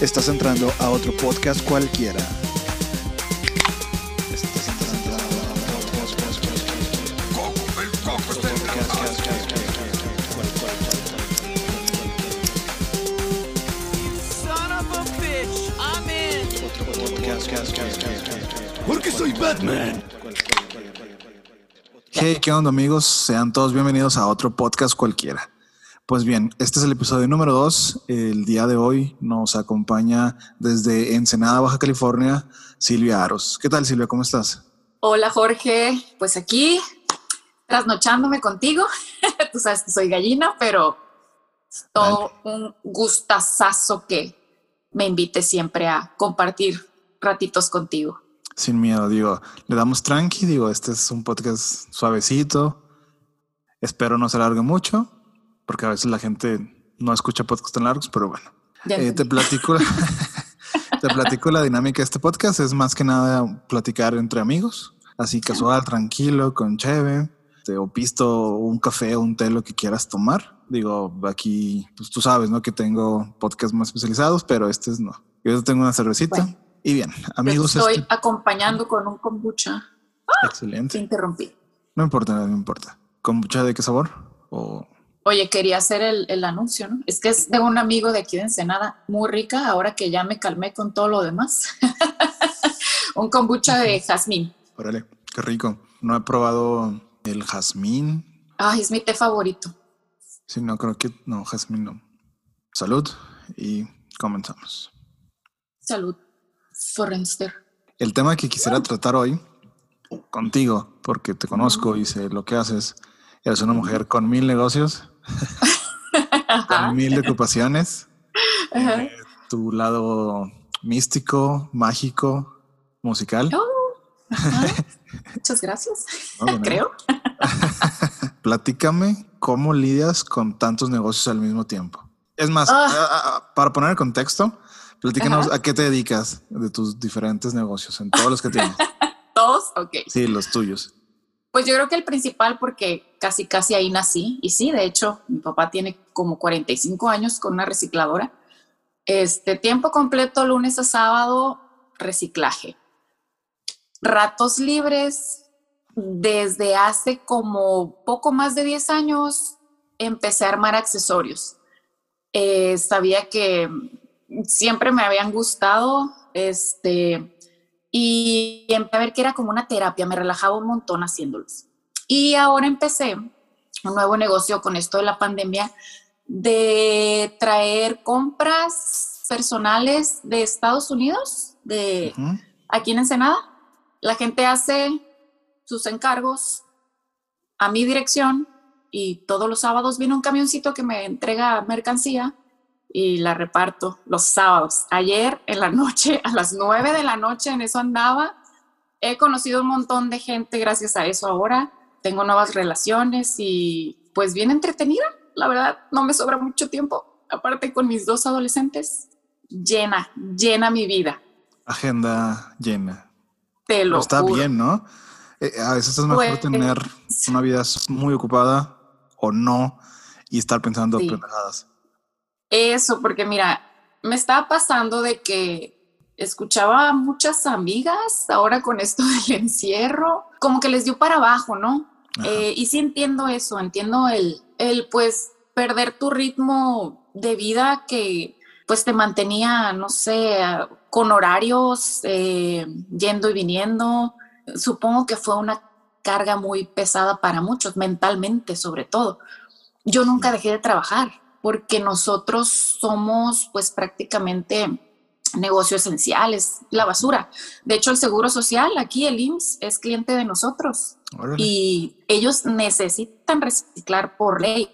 Estás entrando a otro podcast cualquiera. Porque soy Batman. Hey, ¿qué onda amigos? Sean todos bienvenidos a otro podcast cualquiera. Pues bien, este es el episodio número 2. El día de hoy nos acompaña desde Ensenada, Baja California, Silvia Aros. ¿Qué tal Silvia? ¿Cómo estás? Hola Jorge, pues aquí trasnochándome contigo. Tú sabes que soy gallina, pero es todo un gustazazo que me invite siempre a compartir ratitos contigo. Sin miedo, digo, le damos tranqui, digo, este es un podcast suavecito. Espero no se alargue mucho, porque a veces la gente no escucha podcasts tan largos, pero bueno. Eh, te platico, te platico la dinámica de este podcast. Es más que nada platicar entre amigos, así casual, tranquilo, con cheve, te, o pisto, un café o un té, lo que quieras tomar. Digo, aquí, pues tú sabes, ¿no? Que tengo podcasts más especializados, pero este es no. Yo tengo una cervecita. Bueno. y bien, Te amigos, estoy este- acompañando con un kombucha. Te excelente. interrumpí. No importa, no importa. ¿Kombucha de qué sabor? O Oye, quería hacer el, el anuncio, ¿no? Es que es de un amigo de aquí de Ensenada, muy rica, ahora que ya me calmé con todo lo demás. un kombucha de jazmín. órale, qué rico. No he probado el jazmín. Ay, es mi té favorito. Sí, no creo que no, jazmín no. Salud y comenzamos. Salud, Forrenster. El tema que quisiera tratar hoy contigo, porque te conozco y sé lo que haces. Eres una mujer con mil negocios. con mil ocupaciones. Eh, tu lado místico, mágico, musical. Oh. Muchas gracias. No. Creo. Platícame cómo lidias con tantos negocios al mismo tiempo. Es más, Ah. ah, ah, para poner el contexto, platícanos Ajá. a qué te dedicas de tus diferentes negocios, en todos los que tienes. Todos, ok. Sí, los tuyos. Pues yo creo que el principal, porque casi, casi ahí nací. Y sí, de hecho, mi papá tiene como 45 años con una recicladora. Este tiempo completo, lunes a sábado, reciclaje. Ratos libres, desde hace como poco más de 10 años, empecé a armar accesorios. Eh, sabía que siempre me habían gustado, este, y empecé a ver que era como una terapia, me relajaba un montón haciéndolos. Y ahora empecé un nuevo negocio con esto de la pandemia de traer compras personales de Estados Unidos, de aquí en Ensenada. La gente hace sus encargos a mi dirección y todos los sábados viene un camioncito que me entrega mercancía y la reparto los sábados. Ayer en la noche, a las nueve de la noche, en eso andaba. He conocido un montón de gente gracias a eso ahora. Tengo nuevas relaciones y pues bien entretenida. La verdad, no me sobra mucho tiempo. Aparte con mis dos adolescentes, llena, llena mi vida. Agenda llena. Te lo Pero está juro. bien, ¿no? Eh, a veces es mejor Pues- tener una vida muy ocupada o no y estar pensando Sí. pendejadas. Eso, porque mira, me estaba pasando de que escuchaba a muchas amigas ahora con esto del encierro, como que les dio para abajo, ¿no? Eh, y sí entiendo eso, entiendo el, el pues perder tu ritmo de vida que pues te mantenía, no sé, con horarios, eh, yendo y viniendo. Supongo que fue una carga muy pesada para muchos, mentalmente sobre todo. Yo nunca dejé de trabajar porque nosotros somos pues prácticamente negocio esenciales, la basura. De hecho, el Seguro Social, aquí el IMSS, es cliente de nosotros Órale. y ellos necesitan reciclar por ley.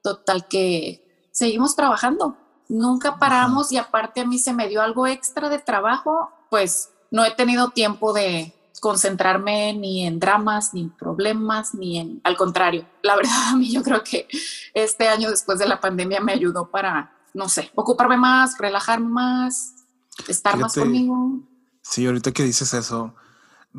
Total que seguimos trabajando, nunca paramos y aparte a mí se me dio algo extra de trabajo, pues no he tenido tiempo de concentrarme ni en dramas, ni en problemas, ni en, al contrario, la verdad a mí yo creo que este año después de la pandemia me ayudó para, no sé, ocuparme más, relajarme más, estar más conmigo. Sí, ahorita que dices eso,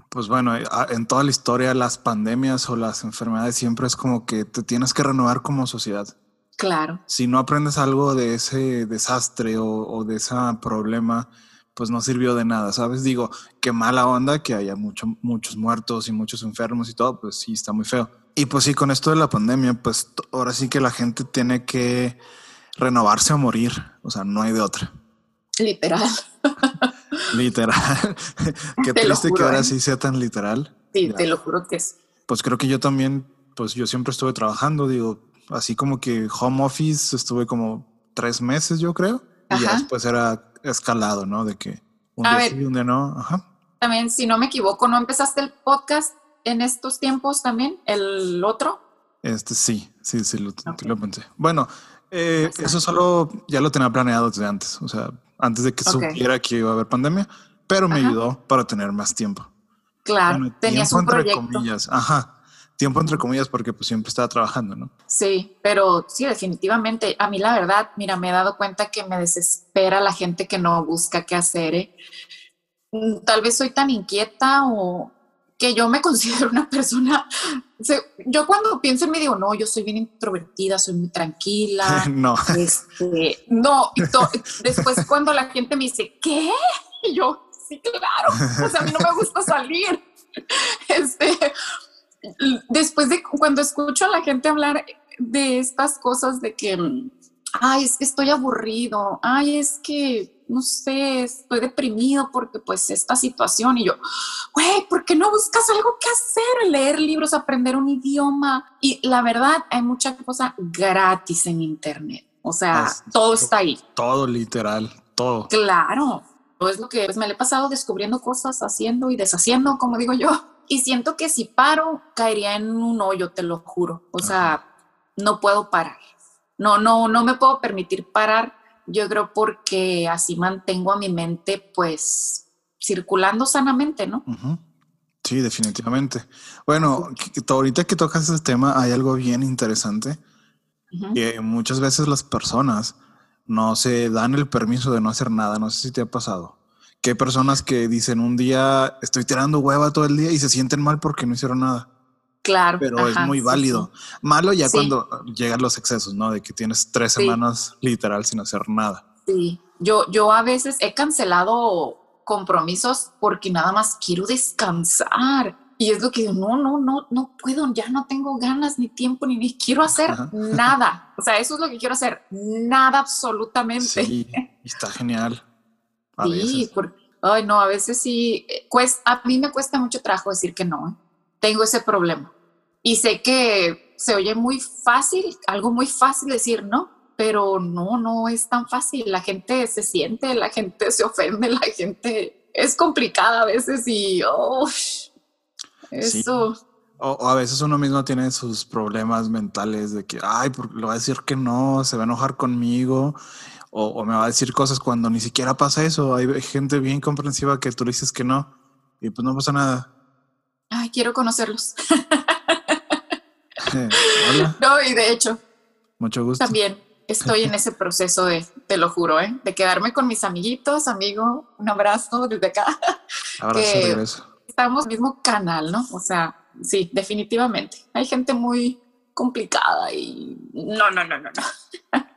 pues bueno, eh, en toda la historia las pandemias o las enfermedades siempre es como que te tienes que renovar como sociedad. Claro. Si no aprendes algo de ese desastre o, o de ese problema, pues no sirvió de nada, ¿sabes? Digo, qué mala onda que haya mucho, muchos muertos y muchos enfermos y todo, pues sí, está muy feo. Y pues sí, con esto de la pandemia, pues ahora sí que la gente tiene que renovarse o morir, o sea, no hay de otra. Literal. literal. qué Te triste que ahora ¿eh? sí sea tan literal. Sí, Ya. te lo juro que es. Pues creo que yo también, pues yo siempre estuve trabajando, digo, así como que home office estuve como tres meses, yo creo, y ya después era escalado, ¿no? De que un A día ver. sí, un día no. Ajá. También, si no me equivoco, ¿no empezaste el podcast en estos tiempos también? ¿El otro? Este sí, sí, sí, lo, pensé. Bueno, eh, eso solo ya lo tenía planeado desde antes, o sea, antes de que supiera que iba a haber pandemia, pero me Ajá. ayudó para tener más tiempo. Claro, Bueno, tenías tiempo un entre comillas, ajá. Tiempo entre comillas porque pues siempre estaba trabajando, ¿no? Sí, pero sí, definitivamente. A mí la verdad, mira, me he dado cuenta que me desespera la gente que no busca qué hacer. ¿eh? Mm, Tal vez soy tan inquieta o que yo me considero una persona. yo cuando pienso en mí digo, no, yo soy bien introvertida, soy muy tranquila. no, Este, no, y to- después cuando la gente me dice, ¿qué? Y yo, sí, claro, o sea, a mí no me gusta salir. Este, después de cuando escucho a la gente hablar de estas cosas de que, ay, es que estoy aburrido, ay, es que, no sé, estoy deprimido porque pues esta situación y yo, güey, ¿por qué no buscas algo que hacer? Leer libros, aprender un idioma. Y la verdad, hay mucha cosa gratis en Internet. O sea, Es- todo está ahí. todo literal, todo. Claro. Es lo que pues, me le he pasado descubriendo cosas, haciendo y deshaciendo, como digo yo. Y siento que si paro, caería en un hoyo, te lo juro. O sea, no puedo parar. No, no, no me puedo permitir parar. Yo creo porque así mantengo a mi mente, pues, circulando sanamente, ¿no? Sí, definitivamente. Bueno, ahorita que tocas ese tema, hay algo bien interesante. Que muchas veces las personas no se dan el permiso de no hacer nada. No sé si te ha pasado. Que hay personas que dicen un día estoy tirando hueva todo el día y se sienten mal porque no hicieron nada. Claro. Pero es muy sí, válido. Malo ya Sí. cuando llegan los excesos, ¿no? De que tienes tres Sí. semanas literal sin hacer nada. Sí, yo, yo a veces he cancelado compromisos porque nada más quiero descansar. Y es lo que digo, no, no, no, no puedo, ya no tengo ganas ni tiempo ni, ni quiero hacer Ajá. nada. O sea, eso es lo que quiero hacer, nada absolutamente. Sí, está genial. A Sí, porque, ay, no, a veces sí, eh, cuesta, a mí me cuesta mucho trabajo decir que no. ¿eh? Tengo ese problema. Y sé que se oye muy fácil, algo muy fácil decir no, pero no, no es tan fácil. La gente se siente, la gente se ofende, la gente es complicada a veces y, oh, eso. O, o a veces uno mismo tiene sus problemas mentales de que, ay, porque le va a decir que no, se va a enojar conmigo, o, o me va a decir cosas cuando ni siquiera pasa eso. Hay gente bien comprensiva que tú le dices que no, y pues no pasa nada. Ay, quiero conocerlos. Hola, No, y de hecho, mucho gusto. También estoy en ese proceso de, te lo juro, ¿eh? de quedarme con mis amiguitos, amigo, un abrazo desde acá. Abrazo que- regreso. Estamos en el mismo canal, ¿no? O sea, sí, definitivamente. Hay gente muy complicada y no, no, no, no, no.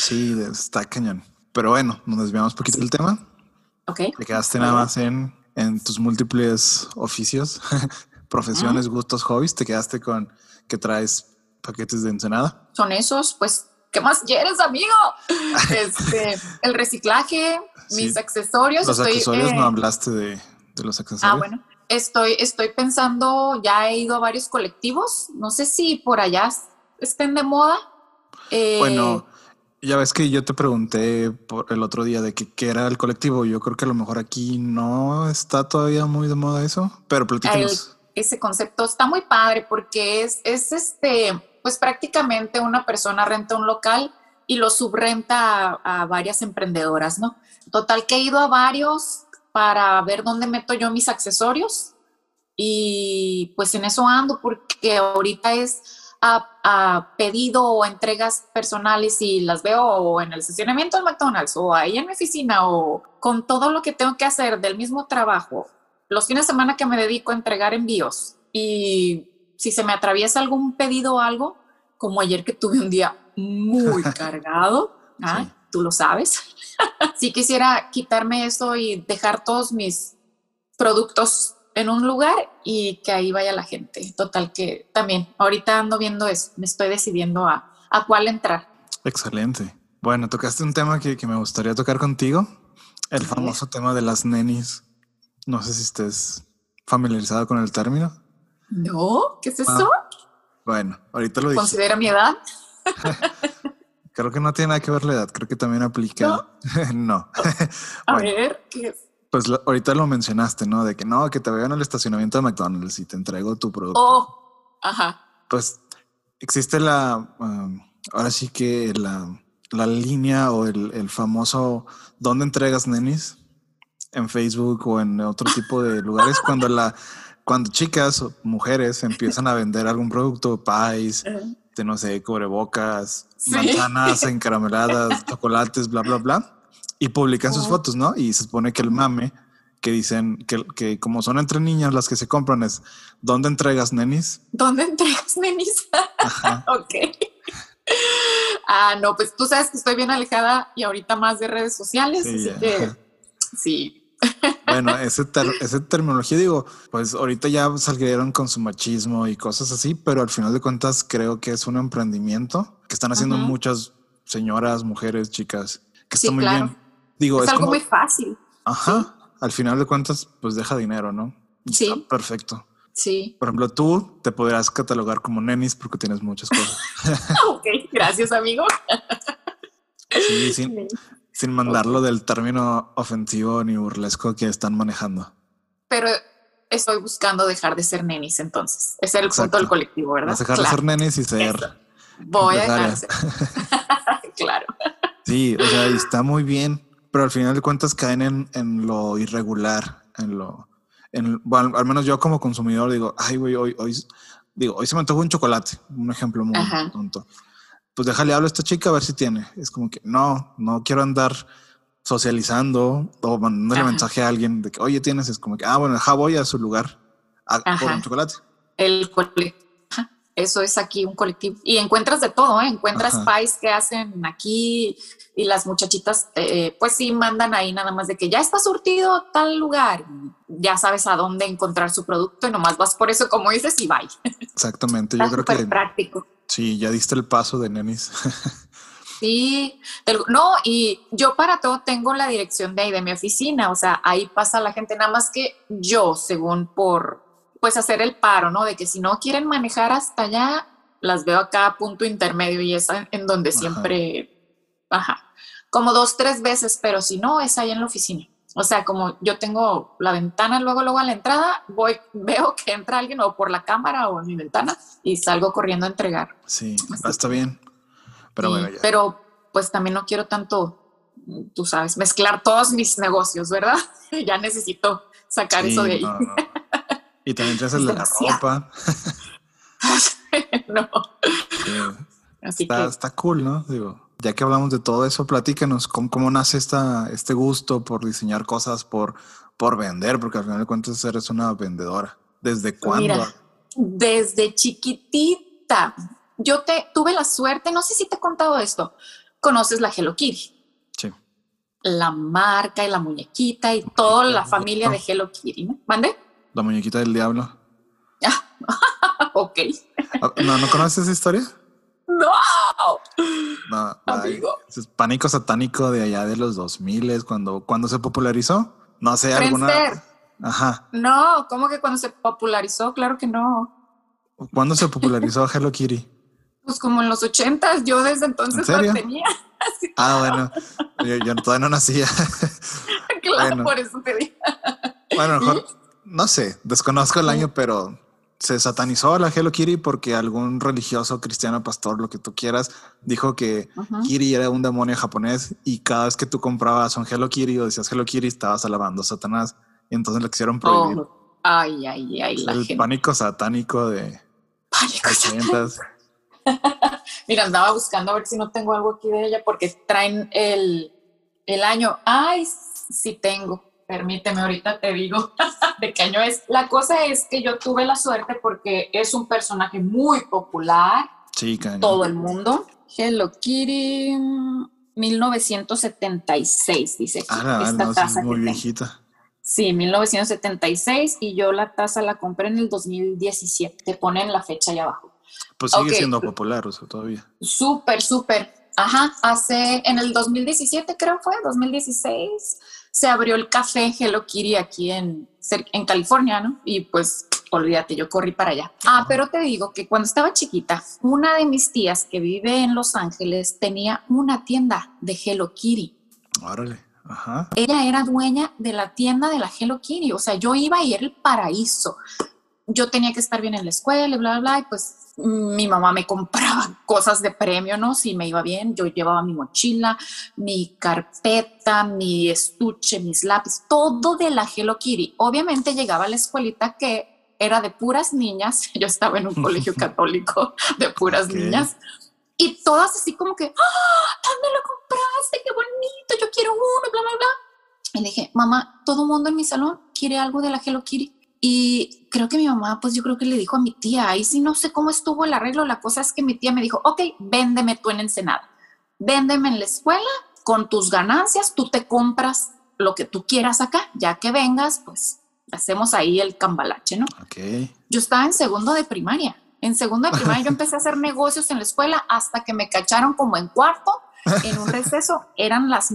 Sí, está cañón. Pero bueno, nos desviamos un poquito del tema. Ok. Te quedaste nada más en, en tus múltiples oficios, profesiones, gustos, hobbies. Te quedaste con que traes paquetes de ensenada. Son esos, pues, ¿qué más quieres, amigo? Este, el reciclaje, mis accesorios. Los estoy, accesorios, eh, no hablaste de, de los accesorios. Ah, bueno. Estoy, estoy pensando, ya he ido a varios colectivos, no sé si por allá estén de moda. Eh, Bueno, ya ves que yo te pregunté por el otro día de qué era el colectivo. Yo creo que a lo mejor aquí no está todavía muy de moda eso, pero platícanos. ese concepto está muy padre porque es, es este, pues prácticamente una persona renta un local y lo subrenta a, a varias emprendedoras, ¿no? Total que he ido a varios para ver dónde meto yo mis accesorios y pues en eso ando porque ahorita es a, a pedido o entregas personales y las veo en el estacionamiento del McDonald's o ahí en mi oficina o con todo lo que tengo que hacer del mismo trabajo los fines de semana que me dedico a entregar envíos y si se me atraviesa algún pedido o algo, como ayer que tuve un día muy cargado. ¿ah? Sí. Tú lo sabes. sí quisiera quitarme eso y dejar todos mis productos en un lugar y que ahí vaya la gente. Total que también ahorita ando viendo eso. Me estoy decidiendo a, a cuál entrar. Excelente. Bueno, tocaste un tema que, que me gustaría tocar contigo, el famoso tema de las nenis. No sé si estés familiarizado con el término. No, ¿qué es Ah, eso? Bueno, ahorita lo dije. Considera mi edad. Creo que no tiene nada que ver la edad, creo que también aplica. No. A Bueno. ver, ¿qué es? Pues lo- ahorita lo mencionaste, ¿no? De que no, que te veo en el estacionamiento de McDonald's y te entrego tu producto. Oh, ajá. Pues existe la, um, ahora sí que la, la línea o el, el famoso ¿dónde entregas nenis? En Facebook o en otro tipo de lugares cuando la cuando chicas o mujeres empiezan a vender algún producto, pies, de no sé, cubrebocas, Sí. manzanas encarameladas, chocolates, bla, bla, bla, y publican sus fotos, ¿no? Y se supone que el mame que dicen que, que como son entre niñas las que se compran es ¿dónde entregas nenis? ¿Dónde entregas nenis? ok. Ah, no, pues tú sabes que estoy bien alejada y ahorita más de redes sociales, Sí, así que sí. Bueno, ese esa terminología, digo, pues ahorita ya salieron con su machismo y cosas así, pero al final de cuentas creo que es un emprendimiento que están haciendo muchas señoras, mujeres, chicas, que Sí, está muy claro. bien. Digo, es, es, algo como, muy fácil. ajá, al final de cuentas, pues deja dinero, ¿no? Y Sí. está perfecto. Sí. Por ejemplo, tú te podrías catalogar como nenis porque tienes muchas cosas. ok, gracias, amigo. Sí, sin, sin mandarlo del término ofensivo ni burlesco que están manejando. Pero estoy buscando dejar de ser nenis entonces. Ese es el Exacto. punto del colectivo, ¿verdad? Vas a dejar de ser nenis y ser Eso. Voy a dejar de ser. claro. Sí, o sea, está muy bien, pero al final de cuentas caen en, en lo irregular, en lo, en, bueno, al menos yo como consumidor digo, ay, güey, hoy, hoy, digo, hoy se me antojó un chocolate, un ejemplo muy Ajá. tonto. Pues déjale hablo a esta chica a ver si tiene. Es como que no, no quiero andar socializando o mandándole Ajá. mensaje a alguien de que, oye, tienes, es como que, ah, bueno, ja, voy a su lugar a, por un chocolate. El colectivo. Eso es aquí un colectivo. Y encuentras de todo, ¿eh? Encuentras Ajá. pies que hacen aquí y las muchachitas, eh, pues sí, mandan ahí nada más de que ya está surtido tal lugar. Ya sabes a dónde encontrar su producto y nomás vas por eso, como dices, y bye. Exactamente, yo creo que práctico. sí, ya diste el paso de nenis. Sí, no, y yo para todo tengo la dirección de ahí, de mi oficina, o sea, ahí pasa la gente, nada más que yo, según por, pues hacer el paro, ¿no? De que si no quieren manejar hasta allá, las veo acá a punto intermedio y es en donde Ajá. siempre, ajá, como dos, tres veces, pero si no, es ahí en la oficina. O sea, como yo tengo la ventana luego, luego a la entrada, voy, veo que entra alguien o por la cámara o en mi ventana y salgo corriendo a entregar. Sí, Así está bien. Pero Sí, bueno, ya. pero pues también no quiero tanto, tú sabes, mezclar todos mis negocios, ¿verdad? ya necesito sacar Sí, eso de ahí. no, no. Y también el de la ropa. no, Sí, así está, que está cool, ¿no? Digo, ya que hablamos de todo eso, platícanos cómo, cómo nace esta, este gusto por diseñar cosas, por, por vender, porque al final de cuentas eres una vendedora. ¿Desde cuándo? Mira, desde chiquitita, yo te tuve la suerte, no sé si te he contado esto, conoces la Hello Kitty, Sí. la marca y la muñequita y toda la familia de Hello Kitty, ¿no? ¿Mande? La muñequita del diablo. ok. Ah, ¿No, ¿no conoces esa historia? No, No, Amigo. es pánico satánico de allá de los 2000 cuando, cuando se popularizó. No sé, alguna. Friendster. Ajá. No, ¿cómo que cuando se popularizó? Claro que no. ¿Cuándo se popularizó Hello Kitty? Pues como en los ochentas, yo desde entonces ¿En la tenía. Ah, bueno, yo, yo todavía no nacía. claro, Bueno. por eso te digo. Bueno, mejor, no sé, desconozco el año, pero se satanizó a la Hello Kitty porque algún religioso, cristiano, pastor, lo que tú quieras, dijo que Ujú. Kitty era un demonio japonés y cada vez que tú comprabas un Hello Kitty o decías Hello Kitty, estabas alabando a Satanás y entonces le quisieron prohibir. Oh, ay, ay, ay, la el gente. pánico satánico de Pánico. 80 Mira, andaba buscando a ver si no tengo algo aquí de ella porque traen el, el año. Ay, sí tengo. Permíteme, ahorita te digo de qué año es. La cosa es que yo tuve la suerte porque es un personaje muy popular Sí, cañón. todo el mundo. Hello Kitty mm, 1976, dice aquí, Ah, esta no, taza es muy tengo. viejita. Sí, 1976 y yo la taza la compré en el 2017. Te ponen la fecha ahí abajo. Pues sigue siendo popular, o sea, todavía. Súper, súper. Ajá, hace en el 2017 creo fue, 2016, se abrió el café Hello Kitty aquí en, en California, ¿no? Y pues olvídate, yo corrí para allá. Ah, pero te digo que cuando estaba chiquita, una de mis tías que vive en Los Ángeles tenía una tienda de Hello Kitty. Órale. Ajá. Ella era dueña de la tienda de la Hello Kitty, o sea, yo iba y era el paraíso. Yo tenía que estar bien en la escuela y bla, bla, bla, y pues mm, mi mamá me compraba cosas de premio, ¿no? Si me iba bien, yo llevaba mi mochila, mi carpeta, mi estuche, mis lápices, todo de la Hello Kitty. Obviamente llegaba a la escuelita que era de puras niñas, yo estaba en un colegio católico de puras Ok. niñas, y todas así como que, ¡Ah! ¿dónde lo compraste? ¡Qué bonito! Yo quiero uno, bla, bla, bla. Y le dije, mamá, todo mundo en mi salón quiere algo de la Hello Kitty. Y creo que mi mamá, pues yo creo que le dijo a mi tía, ahí sí no sé cómo estuvo el arreglo. La cosa es que mi tía me dijo, ok, véndeme tú en Ensenada. Véndeme en la escuela, con tus ganancias, tú te compras lo que tú quieras acá. Ya que vengas, pues hacemos ahí el cambalache, ¿no? Ok. Yo estaba en segundo de primaria. En segundo de primaria yo empecé a hacer negocios en la escuela hasta que me cacharon como en cuarto. En un receso eran las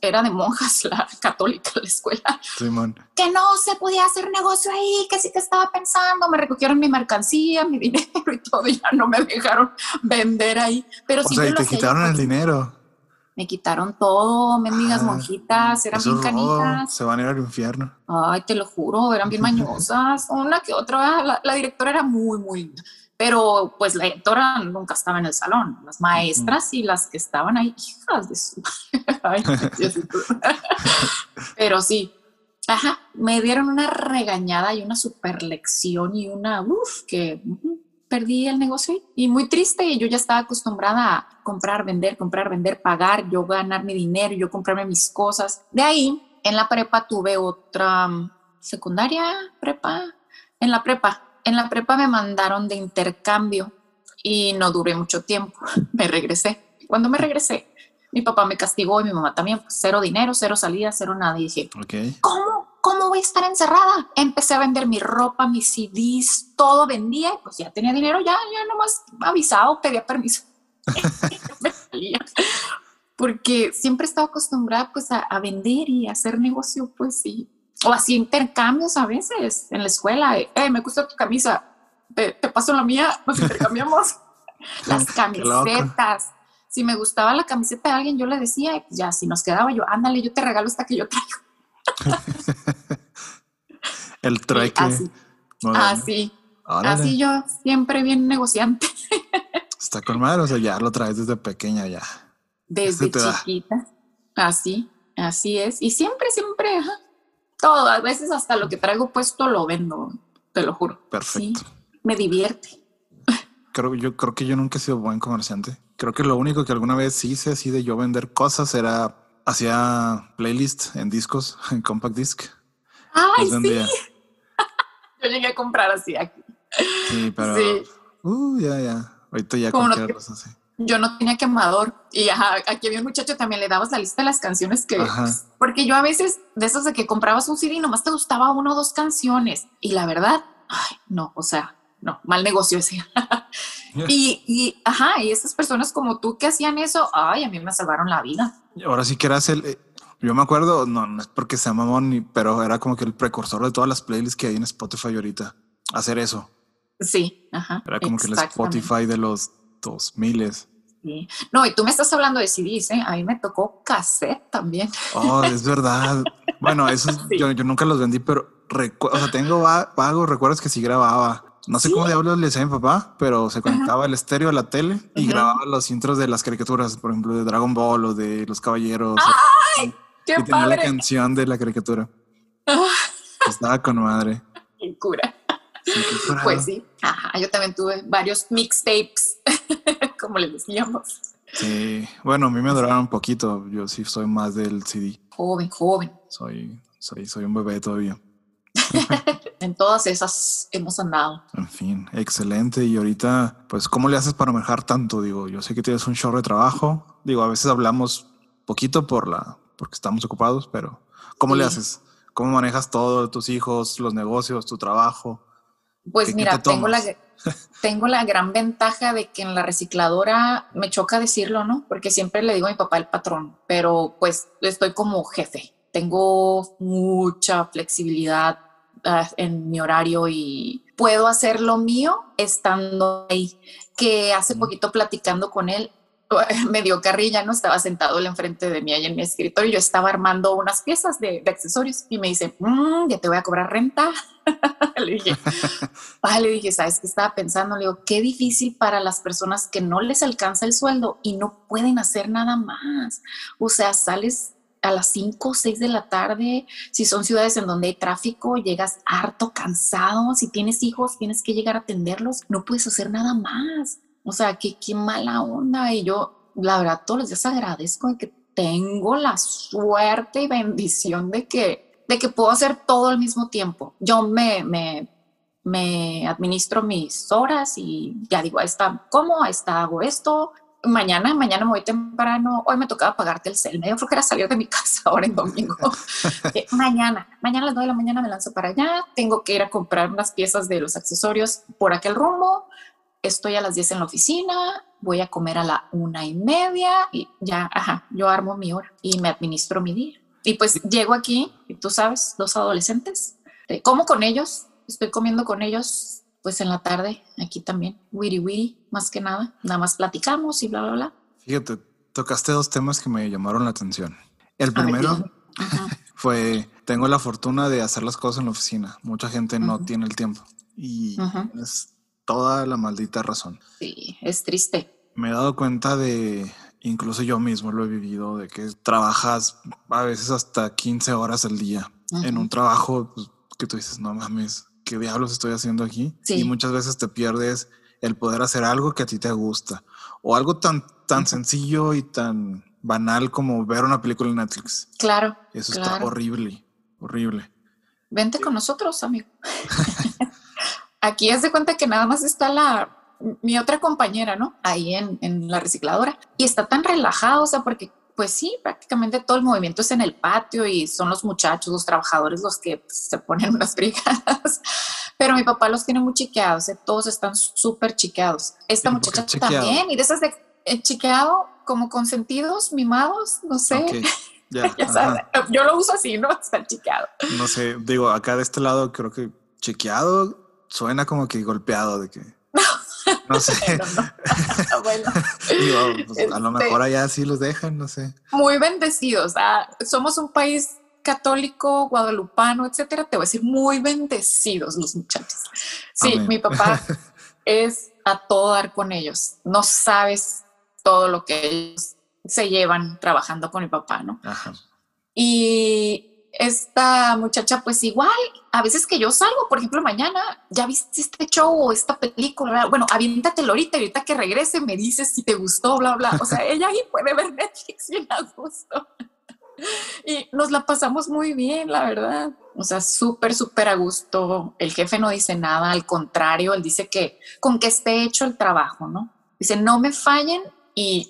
era de monjas la católica la escuela Simón. que no se podía hacer negocio ahí, que sí que estaba pensando, me recogieron mi mercancía, mi dinero y todo, y ya no me dejaron vender ahí. Pero O sí sea, y te quitaron el dinero. Me quitaron todo, mendigas Ah, monjitas, eran bien canitas. Se van a ir al infierno. Ay, te lo juro, eran bien mañosas. Una que otra, la, la directora era muy, muy linda. Pero pues la nunca estaba en el salón. Las maestras y las que estaban ahí, hijas de su... Ay. Pero sí, ajá, me dieron una regañada y una super lección y una, uff, que perdí el negocio y muy triste. Y yo ya estaba acostumbrada a comprar, vender, comprar, vender, pagar, yo ganar mi dinero, yo comprarme mis cosas. De ahí, en la prepa tuve otra mm, secundaria, prepa, en la prepa. En la prepa me mandaron de intercambio y no duré mucho tiempo. Me regresé. Cuando me regresé, mi papá me castigó y mi mamá también. Pues, cero dinero, cero salida, cero nada. Y dije, Ok. ¿cómo? ¿Cómo voy a estar encerrada? Empecé a vender mi ropa, mis CDs, todo vendía y pues ya tenía dinero, ya, ya nomás avisado, pedía permiso. Me salía. Porque siempre estaba acostumbrada pues a, a vender y a hacer negocio, pues y o así intercambios a veces en la escuela. Eh, "Eh, me gusta tu camisa, te, te paso la mía, nos intercambiamos las camisetas. Si me gustaba la camiseta de alguien, yo le decía, ya si nos quedaba yo, ándale, yo te regalo esta que yo traigo. El trueque. así, así, yo siempre bien negociante Está con madre, o sea, ya lo traes desde pequeña ya. desde da. chiquita. Así, así es. Y siempre, siempre, ajá, todo, a veces hasta lo que traigo puesto lo vendo, te lo juro. Perfecto. Sí, me divierte. Creo, yo creo que yo nunca he sido buen comerciante. Creo que lo único que alguna vez hice así de yo vender cosas era hacía playlist en discos, en compact disc. Ay, sí, yo llegué a comprar así aquí. Sí, pero Sí. uh, ya, ya. Ahorita ya cualquier cosa así. Yo no tenía quemador y ajá, aquí había un muchacho también le dabas la lista de las canciones que Ajá. porque yo a veces de esos de que comprabas un CD nomás te gustaba una o dos canciones y la verdad, ay, no, o sea, no, mal negocio ese. y, y ajá, y esas personas como tú que hacían eso, ay, a mí me salvaron la vida. Y Ahora sí que eras el. eh, yo me acuerdo, no, no es porque sea mamón, pero era como que el precursor de todas las playlists que hay en Spotify ahorita. Hacer eso. Sí, ajá. Era como que el. Spotify de los 2000 Sí. No, y tú me estás hablando de CDs, ¿eh? A mí me tocó cassette también. Oh, es verdad. Bueno, eso Sí. yo, yo nunca los vendí, pero o sea, tengo va- vagos recuerdos que sí grababa. No sé Sí. cómo diablos le decía a mi papá, pero se conectaba el estéreo a la tele y grababa los intros de las caricaturas, por ejemplo, de Dragon Ball o de Los Caballeros. ¡Qué y tenía la padre! canción de la caricatura. Estaba con madre. ¡Qué cura! Sí. Pues sí, ajá, yo también tuve varios mixtapes, como le decíamos. Sí, bueno, a mí me duraron un poquito. Yo sí soy más del CD. Joven, joven. Soy, soy, soy un bebé todavía. en todas esas hemos andado. En fin, excelente. Y ahorita, pues, ¿cómo le haces para manejar tanto? Digo, yo sé que tienes un chorro de trabajo. Digo, a veces hablamos poquito por la, porque estamos ocupados, pero ¿cómo le haces? ¿Cómo manejas todo, tus hijos, los negocios, tu trabajo? Pues ¿Qué- qué mira, te tengo la? Tengo la gran ventaja de que en la recicladora me choca decirlo, ¿no? Porque siempre le digo a mi papá el patrón, pero pues estoy como jefe. Tengo mucha flexibilidad ah, en mi horario y puedo hacer lo mío estando ahí. Que hace poquito platicando con él, me dio carrilla, ¿no? Estaba sentado él enfrente de mí ahí en mi escritorio yo estaba armando unas piezas de, de accesorios y me dice, "Mm, ya te voy a cobrar renta. le dije, Ah, le dije, ¿sabes qué estaba pensando? Le digo, qué difícil para las personas que no les alcanza el sueldo y no pueden hacer nada más. O sea, sales a las 5 o 6 de la tarde, si son ciudades en donde hay tráfico, llegas harto, cansado, si tienes hijos, tienes que llegar a atenderlos, no puedes hacer nada más. O sea, qué, qué mala onda. Y yo, la verdad, todos los días agradezco de que tengo la suerte y bendición de que, de que puedo hacer todo al mismo tiempo. Yo me, me me administro mis horas y ya digo, ahí está, ¿cómo? Ahí está, hago esto. Mañana, mañana me voy temprano. Hoy me tocaba pagarte el cel. Me dio flojera salir de mi casa ahora en domingo. Eh, mañana, mañana a las 9 de la mañana me lanzo para allá. Tengo que ir a comprar unas piezas de los accesorios por aquel rumbo. Estoy a las 10 en la oficina. Voy a comer a la una y media y ya, ajá, yo armo mi hora y me administro mi día. Y pues llego aquí y tú sabes, dos adolescentes. eh, como con ellos, estoy comiendo con ellos pues en la tarde aquí también, wiri wiri, más que nada, nada más platicamos y bla, bla, bla. Fíjate, tocaste dos temas que me llamaron la atención. El ver, primero fue, tengo la fortuna de hacer las cosas en la oficina. Mucha gente no tiene el tiempo y es toda la maldita razón. sí, es triste. Me he dado cuenta de, incluso yo mismo lo he vivido, de que trabajas a veces hasta 15 horas al día en un trabajo pues, que tú dices, no mames, ¿qué diablos estoy haciendo aquí? Sí. Y muchas veces te pierdes el poder hacer algo que a ti te gusta o algo tan, tan sencillo y tan banal como ver una película en Netflix. Claro, Eso está horrible, horrible. vente con nosotros, amigo. Aquí haz de cuenta que nada más está la mi otra compañera, ¿no? Ahí en, en la recicladora. Y está tan relajado, o sea, porque pues sí, prácticamente todo el movimiento es en el patio y son los muchachos, los trabajadores los que pues, se ponen unas brigadas. Pero mi papá los tiene muy chiqueados, ¿eh? todos están súper chiqueados. Esta ¿Y por qué muchacha también, y de esas de eh, chiqueado, como consentidos, mimados, no sé. Ok, ya, Ya ajá. sabes, yo lo uso así, ¿no? Está chiqueado. No sé, digo, acá de este lado creo que chequeado suena como que golpeado de que... No sé. No, no. bueno, Digo, pues, a lo Este- mejor allá sí los dejan, no sé. muy bendecidos. ah, somos un país católico, guadalupano, etcétera. Te voy a decir muy bendecidos los muchachos. Sí, Amén. mi papá es a todo dar con ellos. No sabes todo lo que ellos se llevan trabajando con mi papá, ¿no? Ajá. Y esta muchacha, pues igual, a veces que yo salgo, por ejemplo, mañana, ya viste este show o esta película, bueno, aviéntatelo ahorita, ahorita que regrese me dices si te gustó, bla, bla. O sea, ella ahí puede ver Netflix bien a gusto. Y nos la pasamos muy bien, la verdad. O sea, súper, súper a gusto. El jefe no dice nada, al contrario, él dice que con que esté hecho el trabajo, ¿no? Dice, no me fallen y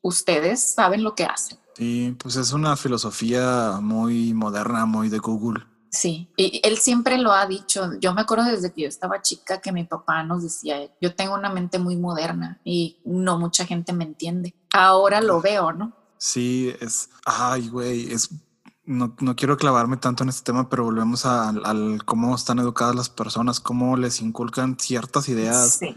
ustedes saben lo que hacen. Sí, pues es una filosofía muy moderna, muy de Google. Sí, y él siempre lo ha dicho. Yo me acuerdo desde que yo estaba chica que mi papá nos decía, yo tengo una mente muy moderna y no mucha gente me entiende. Ahora lo veo, ¿no? Sí, es, ay, güey, es, no, no quiero clavarme tanto en este tema, pero volvemos al, al cómo están educadas las personas, cómo les inculcan ciertas ideas Sí,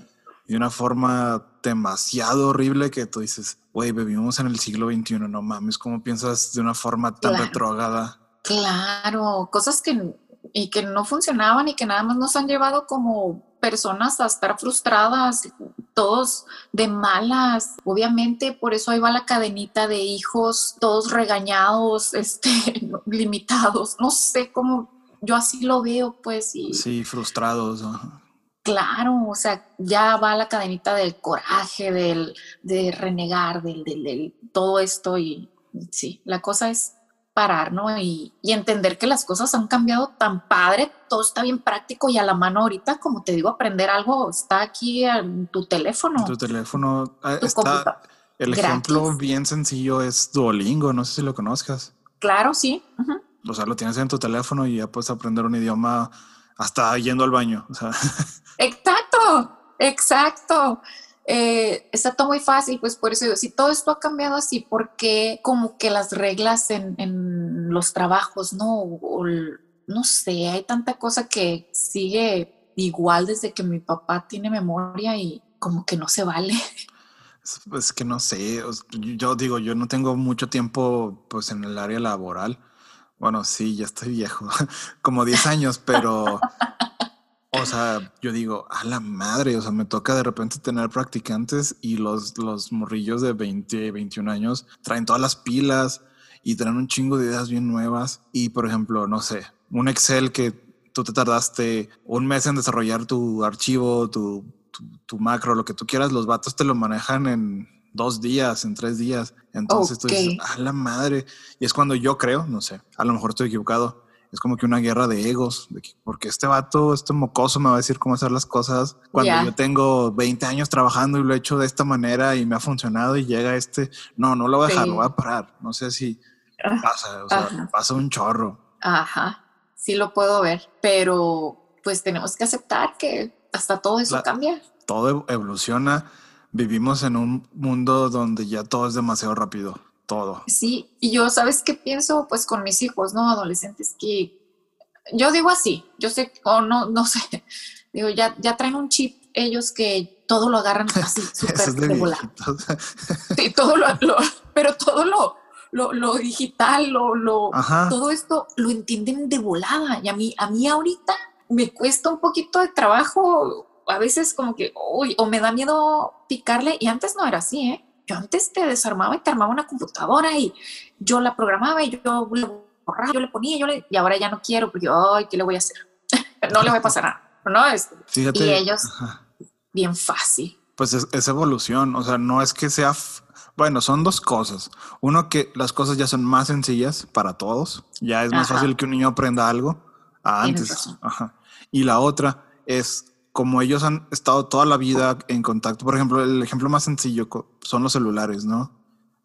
de una forma demasiado horrible que tú dices, güey, vivimos en el siglo XXI, no mames, ¿cómo piensas de una forma tan Claro. claro, cosas que y que no funcionaban y que nada más nos han llevado como personas a estar frustradas, todos de malas. Obviamente, por eso ahí va la cadenita de hijos, todos regañados, este, limitados. No sé cómo yo así lo veo, pues, y Sí, frustrados. Claro, o sea, ya va la cadenita del coraje, del, de renegar, del, del, del- todo esto y sí, la cosa es parar, ¿no? Y, y, entender que las cosas han cambiado tan padre, todo está bien práctico y a la mano ahorita, como te digo, aprender algo está aquí en tu teléfono. Tu teléfono ah, está... El ejemplo bien sencillo es Duolingo, no sé si lo conozcas. Claro, sí. O sea, lo tienes en tu teléfono y ya puedes aprender un idioma hasta yendo al baño. Exacto, exacto. Eh, está todo muy fácil, pues por eso digo, si todo esto ha cambiado así, ¿por qué como que las reglas en, en los trabajos, no? No sé, hay tanta cosa que sigue igual desde que mi papá tiene memoria y como que no se vale. Es que no sé, yo digo, yo no tengo mucho tiempo pues en el área laboral. Bueno, sí, ya estoy viejo, como 10 años, pero, o sea, yo digo, a la madre, o sea, me toca de repente tener practicantes y los, los morrillos de 20, 21 años traen todas las pilas y traen un chingo de ideas bien nuevas. Y, por ejemplo, no sé, un Excel que tú te tardaste un mes en desarrollar tu archivo, tu tu, macro, lo que tú quieras, los vatos te lo manejan en dos días, en tres días. Entonces tú dices, a la madre. Y es cuando yo creo, no sé, a lo mejor estoy equivocado. Es como que una guerra de egos, de porque este vato, este mocoso me va a decir cómo hacer las cosas cuando yo tengo 20 años trabajando y lo he hecho de esta manera y me ha funcionado y llega este, no, no lo voy a dejar, lo voy a parar. No sé si ah, pasa, o sea, pasa un chorro. Ajá, sí lo puedo ver, pero pues tenemos que aceptar que hasta todo eso cambia. Todo evoluciona. Vivimos en un mundo donde ya todo es demasiado rápido, todo. Sí, y yo, ¿sabes qué pienso? Pues con mis hijos, ¿no? Adolescentes que yo digo así, yo sé, o no, no sé, digo, ya, ya traen un chip ellos que todo lo agarran así, súper de Sí, todo lo, pero todo lo, lo, lo digital, lo, lo todo esto lo entienden de volada. Y a mí, a mí ahorita me cuesta un poquito de trabajo, a veces como que, uy, o me da miedo picarle, y antes no era así, ¿eh? Yo antes te desarmaba y te armaba una computadora y yo la programaba y yo le borraba, yo le ponía, yo le, y ahora ya no quiero porque, ay, ¿qué le voy a hacer? no le voy a pasar nada. No, es, y ellos, bien fácil. Pues es, evolución, o sea, no es que sea, bueno, son dos cosas. Uno, que las cosas ya son más sencillas para todos, ya es más fácil que un niño aprenda algo antes. Y la otra es como ellos han estado toda la vida en contacto. Por ejemplo, el ejemplo más sencillo son los celulares, ¿no?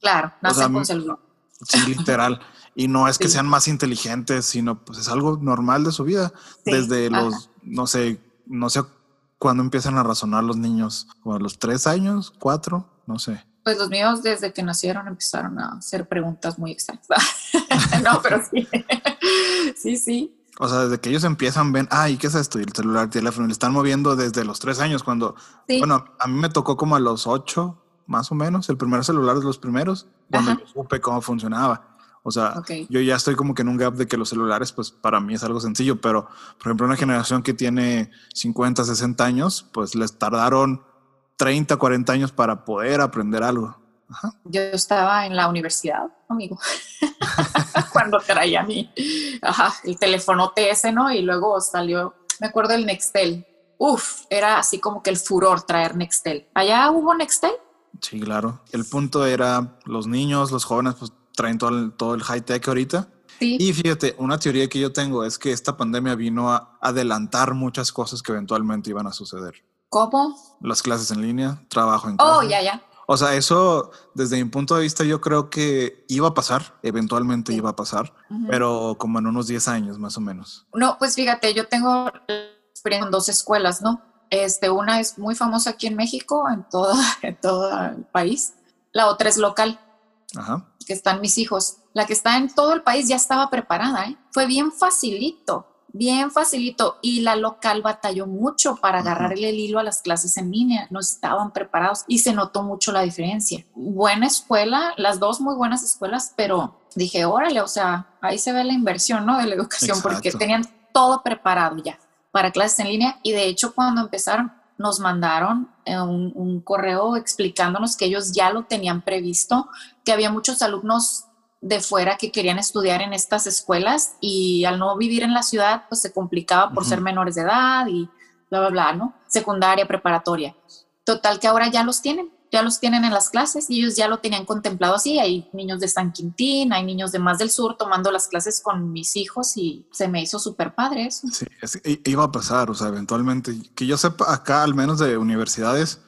Claro, nacen con celular. Sí, literal. Y no es que sean más inteligentes, sino pues es algo normal de su vida. Desde los, no sé, no sé cuándo empiezan a razonar los niños, como a los tres años, cuatro, no sé. Pues los míos desde que nacieron empezaron a hacer preguntas muy extrañas. no, pero sí. sí, sí. O sea, desde que ellos empiezan, ven, ay, ¿qué es esto? Y el celular, el teléfono, le están moviendo desde los tres años, cuando, bueno, a mí me tocó como a los ocho, más o menos, el primer celular de los primeros, cuando yo supe cómo funcionaba. O sea, yo ya estoy como que en un gap de que los celulares, pues para mí es algo sencillo, pero por ejemplo, una generación que tiene 50, 60 años, pues les tardaron 30, 40 años para poder aprender algo. Yo estaba en la universidad, amigo, cuando traía mi, ajá, el teléfono TS, ¿no? Y luego salió, me acuerdo del Nextel. Uf, era así como que el furor traer Nextel. ¿Allá hubo Nextel? Sí, claro. El punto era los niños, los jóvenes, pues traen todo el, todo el high tech ahorita. Sí. Y fíjate, una teoría que yo tengo es que esta pandemia vino a adelantar muchas cosas que eventualmente iban a suceder. ¿Cómo? Las clases en línea, trabajo en oh, casa. Oh, ya, ya. O sea, eso desde mi punto de vista yo creo que iba a pasar, eventualmente iba a pasar, pero como en unos 10 años más o menos. No, pues fíjate, yo tengo experiencia en dos escuelas, ¿no? Este, una es muy famosa aquí en México, en todo, en todo el país. La otra es local, Ajá. que están mis hijos. La que está en todo el país ya estaba preparada, ¿eh? Fue bien facilito bien facilito y la local batalló mucho para agarrarle el hilo a las clases en línea, no estaban preparados y se notó mucho la diferencia. Buena escuela, las dos muy buenas escuelas, pero dije, órale, o sea, ahí se ve la inversión, ¿no? De la educación, porque tenían todo preparado ya para clases en línea y de hecho cuando empezaron nos mandaron eh, un, un correo explicándonos que ellos ya lo tenían previsto, que había muchos alumnos de fuera que querían estudiar en estas escuelas y al no vivir en la ciudad, pues se complicaba por ser menores de edad y bla, bla, bla, ¿no? Secundaria, preparatoria. Total que ahora ya los tienen, ya los tienen en las clases y ellos ya lo tenían contemplado así. Hay niños de San Quintín, hay niños de más del sur tomando las clases con mis hijos y se me hizo súper padre eso. Sí, es- iba a pasar, o sea, eventualmente, que yo sepa, acá al menos de universidades,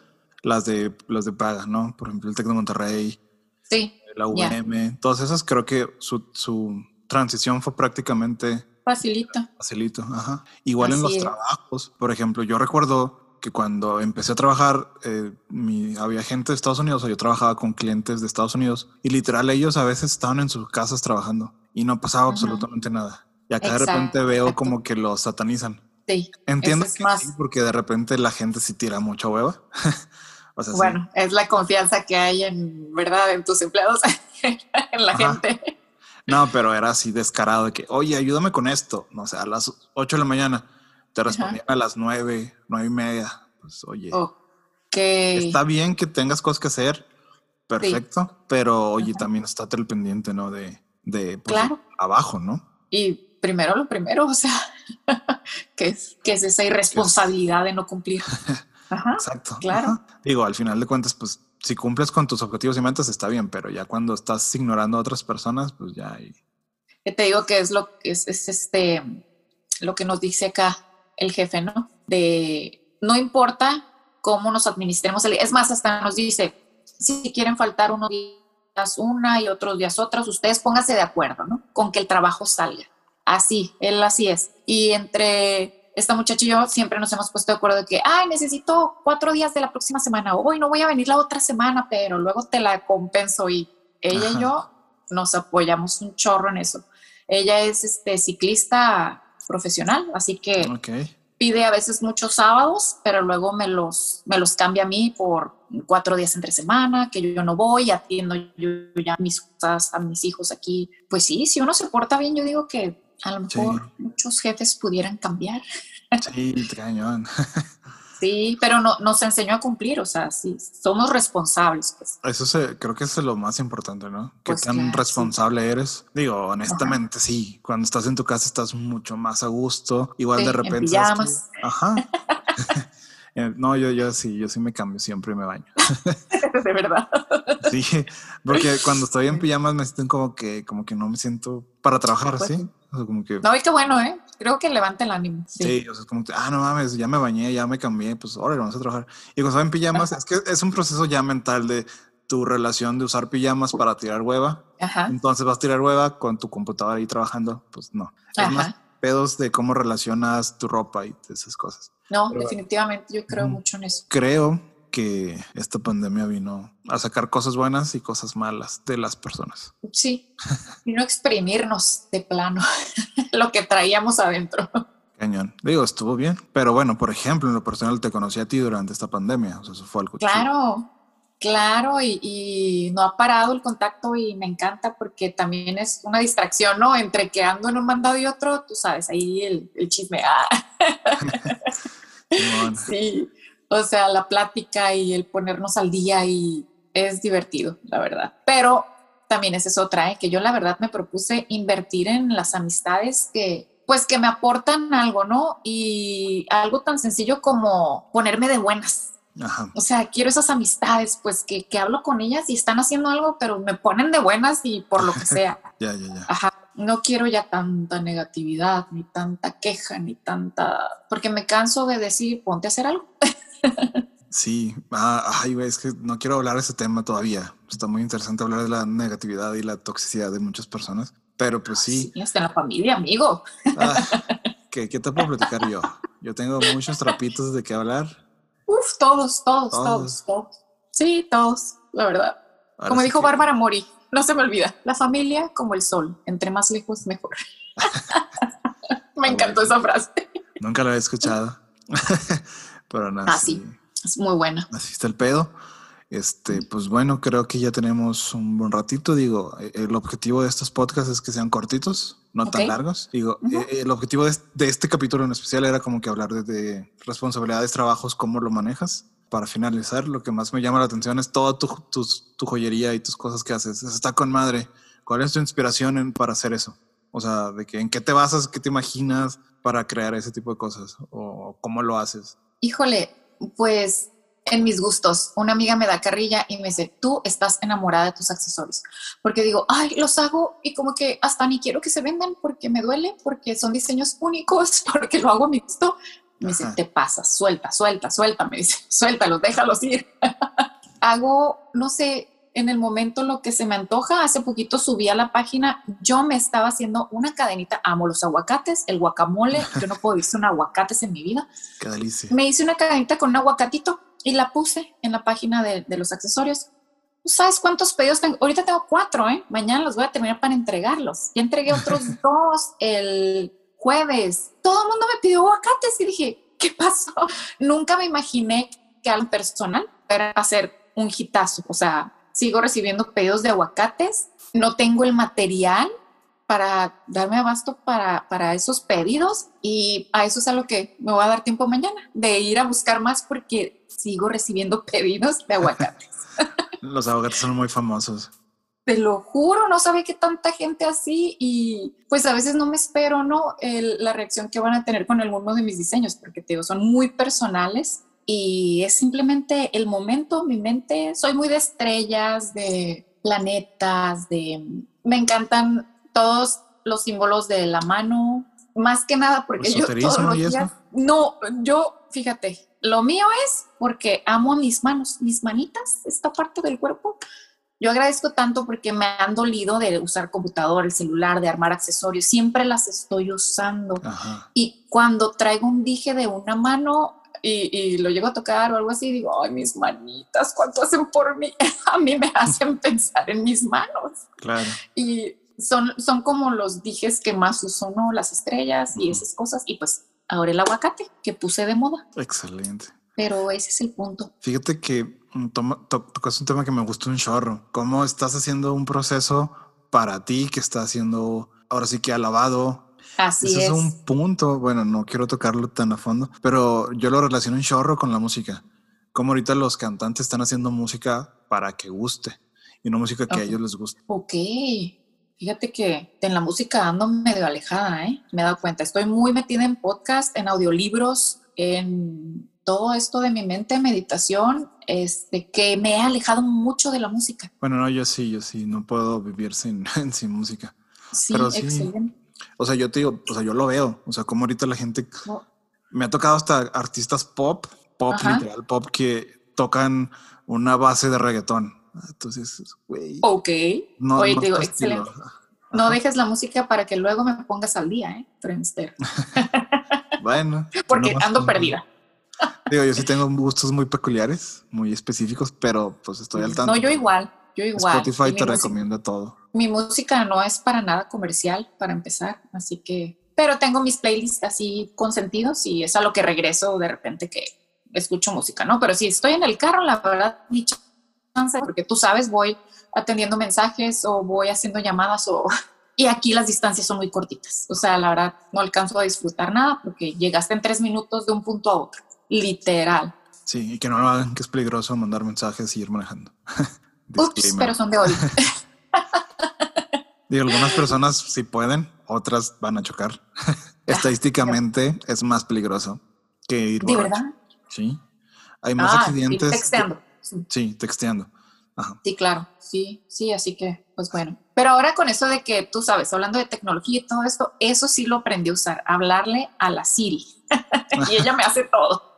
las de, las de paga, ¿no? Por ejemplo, el TEC de Monterrey, Sí, la. UVM, todas esas creo que su, su transición fue prácticamente facilito. facilito. Ajá. Igual en Así los es. trabajos, por ejemplo, yo recuerdo que cuando empecé a trabajar, eh, mi, había gente de Estados Unidos, o yo trabajaba con clientes de Estados Unidos, y literal ellos a veces estaban en sus casas trabajando y no pasaba Ujú. absolutamente nada. Y acá de repente veo Exacto. como que los satanizan. Sí. Entiendo es que más- sí, porque de repente la gente sí tira mucha hueva. o sea, sí. Bueno, es la confianza que hay en, ¿verdad? En tus empleados, en la Ajá. gente. No, pero era así descarado de que, oye, ayúdame con esto. No sé, a las 8 de la mañana. Te respondían a las 9, 9 y media. Pues, oye, Ok. está bien que tengas cosas que hacer. Perfecto. Pero, oye, Ajá. también estate al pendiente, ¿no? De, de pues, Claro. abajo, ¿no? Y primero lo primero, o sea, que es, que es esa irresponsabilidad de no cumplir. Ajá. Exacto. claro. Ajá. Digo, al final de cuentas, pues, si cumples con tus objetivos y metas, está bien. Pero ya cuando estás ignorando a otras personas, pues ya hay. Te digo que es lo que es, es este lo que nos dice acá el jefe, ¿no? De no importa cómo nos administremos el es más, hasta nos dice si quieren faltar unos días una y otros días otras, ustedes pónganse de acuerdo, ¿no? Con que el trabajo salga. Así, él así es. Y entre esta muchacha y yo siempre nos hemos puesto de acuerdo de que, ay, necesito cuatro días de la próxima semana, hoy no voy a venir la otra semana, pero luego te la compenso y ella Ajá. y yo nos apoyamos un chorro en eso. Ella es este, ciclista profesional, así que pide a veces muchos sábados, pero luego me los, me los cambia a mí por cuatro días entre semana, que yo, yo no voy, atiendo yo ya mis cosas a mis hijos aquí. Pues sí, si uno se porta bien, yo digo que a lo Sí. mejor muchos jefes pudieran cambiar. Sí, cañón. Sí, pero no, nos enseñó a cumplir, o sea, sí, somos responsables. Pues. Eso se, creo que es lo más importante, ¿no? Que Pues tan claro, sí. responsable eres. Digo, honestamente, sí. Cuando estás en tu casa estás mucho más a gusto. Igual Sí, de en repente. que-. Ajá. Eh, no, yo, yo sí, yo sí me cambio siempre y me baño. de verdad. Sí, porque cuando estoy en pijamas me siento como que, como que no me siento para trabajar, Pues ¿sí? O sea, como que, No, y qué bueno, ¿eh? Creo que levanta el ánimo. Sí. sí, o sea, es como que, ah, no mames, ya me bañé, ya me cambié, pues ahora vamos a trabajar. Y cuando estoy en pijamas, es que es un proceso ya mental de tu relación de usar pijamas para tirar hueva. Ajá. Entonces vas a tirar hueva con tu computadora ahí trabajando, pues no. Es Ajá. más pedos de cómo relacionas tu ropa y esas cosas. No, Pero definitivamente yo creo mucho en eso. Creo que esta pandemia vino a sacar cosas buenas y cosas malas de las personas. Sí, y no exprimirnos de plano lo que traíamos adentro. Cañón. Digo, estuvo bien. Pero bueno, por ejemplo, en lo personal te conocí a ti durante esta pandemia. O sea, eso fue algo chido. Claro, claro, y, y no ha parado el contacto y me encanta porque también es una distracción, ¿no? Entre que ando en un mandado y otro, tú sabes, ahí el, el chisme. Ah, Sí, o sea, la plática y el ponernos al día y es divertido, la verdad. Pero también esa es otra, ¿eh? que yo la verdad me propuse invertir en las amistades que pues que me aportan algo, ¿no? Y algo tan sencillo como ponerme de buenas. Ajá. O sea, quiero esas amistades, pues que, que hablo con ellas y están haciendo algo, pero me ponen de buenas y por lo que sea. Ya, ya, ya. Ajá. No quiero ya tanta negatividad, ni tanta queja, ni tanta... Porque me canso de decir, ponte a hacer algo. Sí. Ah, ay, es que no quiero hablar de ese tema todavía. Está muy interesante hablar de la negatividad y la toxicidad de muchas personas. Pero pues sí. Y hasta en la familia, amigo. Ah, ¿qué, ¿Qué te puedo platicar yo? Yo tengo muchos trapitos de qué hablar. Uf, todos, todos, Todos. todos, todos. Sí, todos, la verdad. Ahora como sí dijo que- Bárbara Mori, no se me olvida, la familia como el sol, entre más lejos mejor. me encantó esa frase. Nunca lo había escuchado. Pero nada. Ah, sí. Es muy buena. Así está el pedo. Este, pues bueno, creo que ya tenemos un buen ratito. Digo, el objetivo de estos podcasts es que sean cortitos, no tan largos. Digo, eh, el objetivo de, es- de este capítulo en especial era como que hablar de, de responsabilidades, trabajos, cómo lo manejas. Para finalizar, lo que más me llama la atención es toda tu, tu joyería y tus cosas que haces. Eso está con madre. ¿Cuál es tu inspiración en- para hacer eso? O sea, de que en qué te basas, qué te imaginas para crear ese tipo de cosas o cómo lo haces. Híjole, pues en mis gustos. Una amiga me da carrilla y me dice, tú estás enamorada de tus accesorios. Porque digo, ay, los hago y como que hasta ni quiero que se vendan porque me duele, porque son diseños únicos, porque lo hago a mi gusto. Me dice, Ajá. te pasa, suelta, suelta, suelta. Me dice, suéltalos, déjalos ir. hago, no sé, en el momento lo que se me antoja. Hace poquito subí a la página, yo me estaba haciendo una cadenita, amo los aguacates, el guacamole, yo no puedo decir un aguacates en mi vida. Qué delicia. Me hice una cadenita con un aguacatito y la puse en la página de, de los accesorios. ¿Tú ¿Sabes cuántos pedidos tengo? Ahorita tengo cuatro, ¿eh? Mañana los voy a terminar para entregarlos. Ya entregué otros dos el jueves. Todo el mundo me pidió aguacates y dije, ¿qué pasó? Nunca me imaginé que al personal era hacer un hitazo. O sea, sigo recibiendo pedidos de aguacates. No tengo el material para darme abasto para, para esos pedidos y a eso es a lo que me voy a dar tiempo mañana, de ir a buscar más porque sigo recibiendo pedidos de aguacates. Los aguacates son muy famosos. Te lo juro, no sabe qué tanta gente así y pues a veces no me espero, ¿no? El- la reacción que van a tener con alguno de mis diseños, porque te digo, son muy personales y es simplemente el momento, mi mente, soy muy de estrellas, de planetas, de... Me encantan todos los símbolos de la mano, más que nada porque yo todos ¿Esoterismo los eso? días... No, yo, fíjate, lo mío es porque amo mis manos, mis manitas, esta parte del cuerpo. Yo agradezco tanto porque me han dolido de usar computador, el celular, de armar accesorios. Siempre las estoy usando. Ajá. Y cuando traigo un dije de una mano y, y lo llego a tocar o algo así, digo, ay, mis manitas, ¿cuánto hacen por mí? a mí me hacen pensar en mis manos. Claro. Y son, son como los dijes que más uso, ¿no? Las estrellas y esas cosas. Y pues ahora el aguacate que puse de moda. Excelente. Pero ese es el punto. Fíjate que mm, toma- to- tocas un tema que me gustó un chorro. ¿Cómo estás haciendo un proceso para ti que está haciendo ahora sí que alabado? Así Ese es. es un punto. Bueno, no quiero tocarlo tan a fondo, pero yo lo relaciono un chorro con la música. Como ahorita los cantantes están haciendo música para que guste y no música que a Ok. ellos les guste. Ok. Fíjate que en la música ando medio alejada, ¿eh? Me he dado cuenta. Estoy muy metida en podcast, en audiolibros, en todo esto de mi mente, meditación, este, que me he alejado mucho de la música. Bueno, no, yo sí, yo sí, no puedo vivir sin, sin música. Sí, Pero sí. excelente. O sea, yo te digo, o sea, yo lo veo. O sea, como ahorita la gente No, me ha tocado hasta artistas pop, pop Ajá. literal, pop que tocan una base de reggaetón. Entonces, güey, Ok. no, Oye, no te digo, excelente. No dejes la música para que luego me pongas al día, ¿eh? Friendster. Bueno, Porque ando perdida. Digo, yo sí tengo gustos muy peculiares, muy específicos, pero pues estoy al tanto. No, yo igual. Yo igual. Spotify te recomienda todo. mi música no es para nada comercial para empezar, así que, pero tengo mis playlists así consentidos y es a lo que regreso de repente que escucho música, ¿no? Pero si estoy en el carro, la verdad, ni chance, porque tú sabes, voy atendiendo mensajes o voy haciendo llamadas o... Y aquí las distancias son muy cortitas. O sea, la verdad, no alcanzo a disfrutar nada porque llegaste en tres minutos de un punto a otro. Literal. Sí, y que no lo hagan, que es peligroso mandar mensajes y ir manejando. Ups, pero son de hoy. Digo, algunas personas sí pueden, otras van a chocar. Estadísticamente es más peligroso que ir ¿De verdad? Sí. Hay más Ah, accidentes. Sí. Texteando. Ajá. Sí, claro, sí, sí, así que, pues bueno. Pero ahora con eso de que tú sabes, hablando de tecnología y todo esto, eso sí lo aprendí a usar, hablarle a la Siri. y ella me hace todo,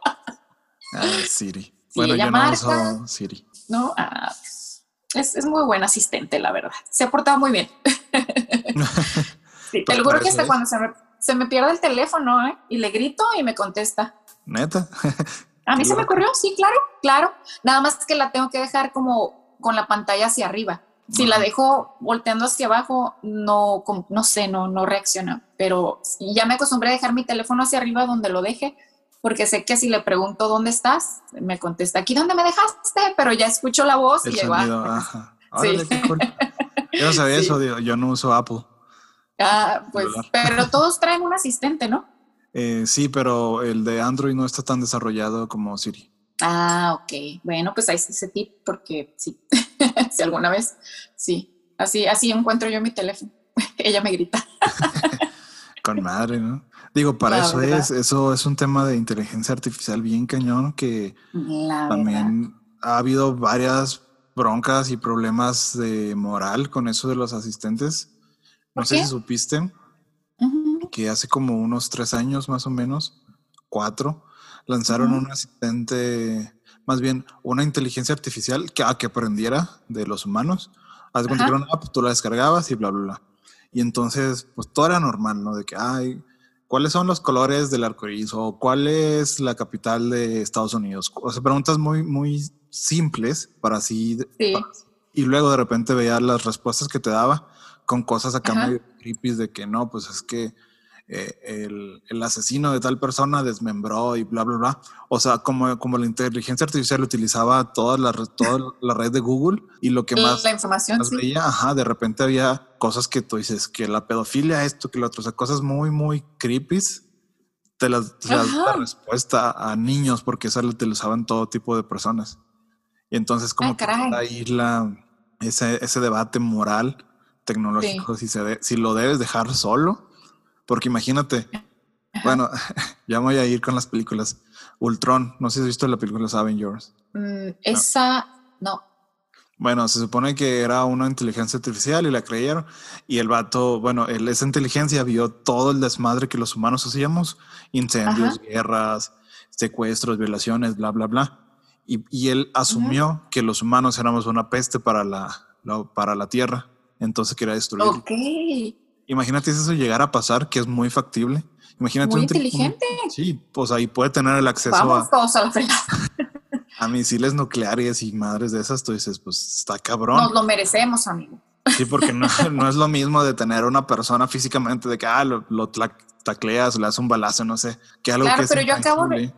Ah, Siri. Bueno, ella yo no marca. uso Siri. ¿no? Ah, es, es muy buen asistente, la verdad. Se ha portado muy bien. sí, te Pues lo juro para que hasta es. cuando se me, se me pierde el teléfono, ¿eh? Y le grito y me contesta. Neta. A mí se me ocurrió, sí, claro, claro. Nada más que la tengo que dejar como con la pantalla hacia arriba. Si la dejo volteando hacia abajo, no, como- no sé, no, no reacciona. Pero ya me acostumbré a dejar mi teléfono hacia arriba donde lo deje, porque sé que si le pregunto dónde estás, me contesta aquí donde me dejaste, pero ya escucho la voz El y llego, sonido. Ajá. Órale, Sí. qué cool. Yo no sabía Sí. eso, yo no uso Apple. ah, pues, pero todos traen un asistente, ¿no? Eh, sí, pero el de Android no está tan desarrollado como Siri. Ah, ok. Bueno, pues ahí está ese tip, porque sí, si alguna vez, sí. Así, así encuentro yo mi teléfono. Ella me grita. Con madre, ¿no? Digo, para La eso verdad. es, eso es un tema de inteligencia artificial bien cañón que La verdad. también ha habido varias broncas y problemas de moral con eso de los asistentes. No ¿Por sé qué? si supiste Ujú. que hace como unos tres años más o menos, cuatro, lanzaron Ujú. un asistente, más bien una inteligencia artificial que, ah, que aprendiera de los humanos. Haz Ajá. era una app, tú la descargabas y bla, bla, bla. Y entonces, pues todo era normal, ¿no? De que, ay, ¿cuáles son los colores del arco iris? O ¿cuál es la capital de Estados Unidos? O sea, preguntas muy, muy simples para así. Sí. para- y luego de repente veía las respuestas que te daba con cosas acá Ajá. medio creepy de que no, pues es que eh, el, el asesino de tal persona desmembró y bla, bla, bla. O sea, como, como la inteligencia artificial utilizaba toda la, red- toda la red de Google y lo que más la información, más sí. veía, ajá, de repente había cosas que tú dices que la pedofilia, esto, que lo otro, o sea, cosas muy, muy creepy. Te las, te las da respuesta a niños porque esa la utilizaban todo tipo de personas. Y entonces, como Ay, que ahí la, ese, ese debate moral, tecnológico, si, se de- si lo debes dejar solo, porque imagínate, bueno, ya me voy a ir con las películas. Ultron, no sé si has visto la película Avengers. Mm, esa, no. Bueno, se supone que era una inteligencia artificial y la creyeron. Y el vato, bueno, él, esa inteligencia vio todo el desmadre que los humanos hacíamos: incendios, Ajá. guerras, secuestros, violaciones, bla, bla, bla. Y, y él asumió que los humanos éramos una peste para la, la- para la tierra. Entonces quería destruirlo. Ok. Imagínate si eso llegara a pasar, que es muy factible. Imagínate Muy un tri- un- inteligente. sí, pues ahí puede tener el acceso Vamos a, todos a la a misiles nucleares y madres de esas. Tú dices, pues está cabrón. Nos lo merecemos, amigo. Sí, porque no, no es lo mismo de tener una persona físicamente de que ah, lo, lo tacleas, le das un balazo, no sé, que algo Claro, que pero yo acabo de-.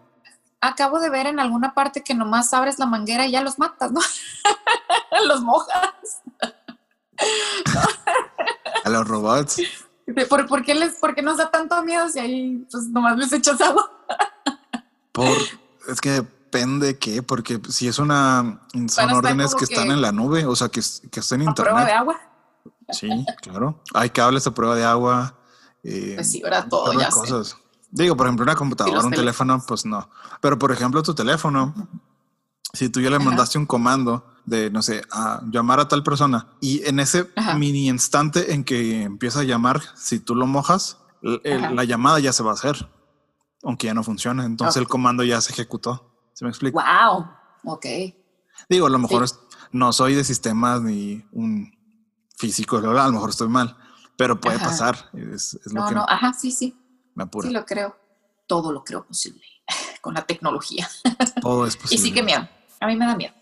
Acabo de ver en alguna parte que nomás abres la manguera y ya los matas, ¿no? los mojas. A los robots. ¿Por, por qué les, ¿Por qué nos da tanto miedo si ahí pues nomás les echas agua? Por, es que depende qué, porque si es una, son órdenes que, están en la nube, o sea, que, que están en A prueba de agua. Sí, claro. Hay cables a prueba de agua. eh, Pues sí, ahora todo sé. cosas. Digo, por ejemplo, una computadora, un teléfono, pues no. Pero por ejemplo, tu teléfono, si tú ya le Ajá. mandaste un comando de, no sé, a llamar a tal persona y en ese Ajá. mini instante en que empieza a llamar, si tú lo mojas, el- la llamada ya se va a hacer, aunque ya no funcione. Entonces el comando ya se ejecutó. ¿Se me explica? Wow. Ok. Digo, a lo mejor Sí. es- no soy de sistemas ni un físico, a lo mejor estoy mal, pero puede Ajá. pasar. Es, es lo No, que no, ajá, sí, sí. me apura. Sí lo creo. Todo lo creo posible con la tecnología. Todo es Y posible. sí que miedo. A mí me da miedo,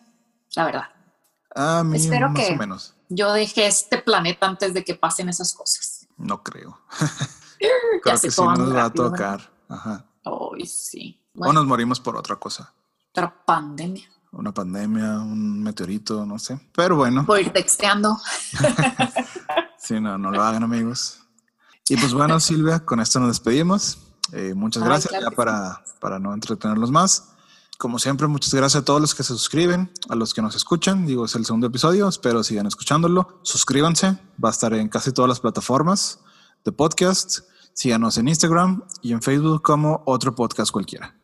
la verdad. A mí Espero más que- o menos. Yo dejé este planeta antes de que pasen esas cosas. No creo. Ya creo se que sí nos muy va a rápido, tocar. Ajá. Ay, sí. O Bueno, nos morimos por otra cosa. otra pandemia. Una pandemia, un meteorito, no sé. Pero bueno, Voy texteando. si no, no lo hagan, amigos. Y pues bueno, Silvia, con esto nos despedimos. Eh, muchas Ay, gracias claro ya para, para no entretenerlos más. Como siempre, muchas gracias a todos los que se suscriben, a los que nos escuchan. Digo, es el segundo episodio, espero sigan escuchándolo. Suscríbanse, va a estar en casi todas las plataformas de podcast. Síganos en Instagram y en Facebook como otro podcast cualquiera.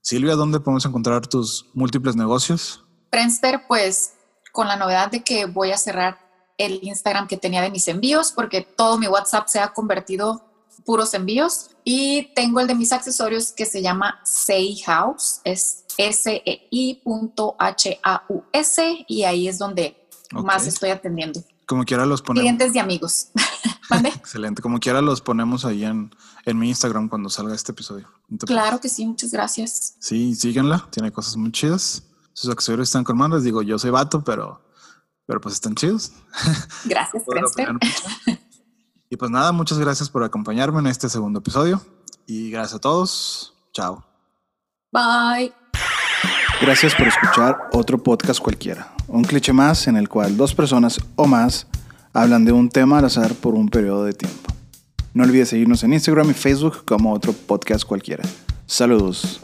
Silvia, ¿dónde podemos encontrar tus múltiples negocios? Friendster, pues con la novedad de que voy a cerrar el Instagram que tenía de mis envíos, porque todo mi WhatsApp se ha convertido puros envíos. Y tengo el de mis accesorios que se llama Say House, es S-E-I.H-A-U-S, y ahí es donde más estoy atendiendo. Como quiera los ponemos. Clientes y amigos. Excelente. Como quiera los ponemos ahí en, en mi Instagram cuando salga este episodio. Claro que sí, muchas gracias. Sí, síganla, tiene cosas muy chidas. Sus accesorios están con manos. Digo, yo soy vato, pero, pero pues están chidos. Gracias. Y pues nada, muchas gracias por acompañarme en este segundo episodio. Y gracias a todos. Chao. Bye. Gracias por escuchar otro podcast cualquiera. Un cliché más en el cual dos personas o más hablan de un tema al azar por un periodo de tiempo. No olvides seguirnos en Instagram y Facebook como otro podcast cualquiera. Saludos.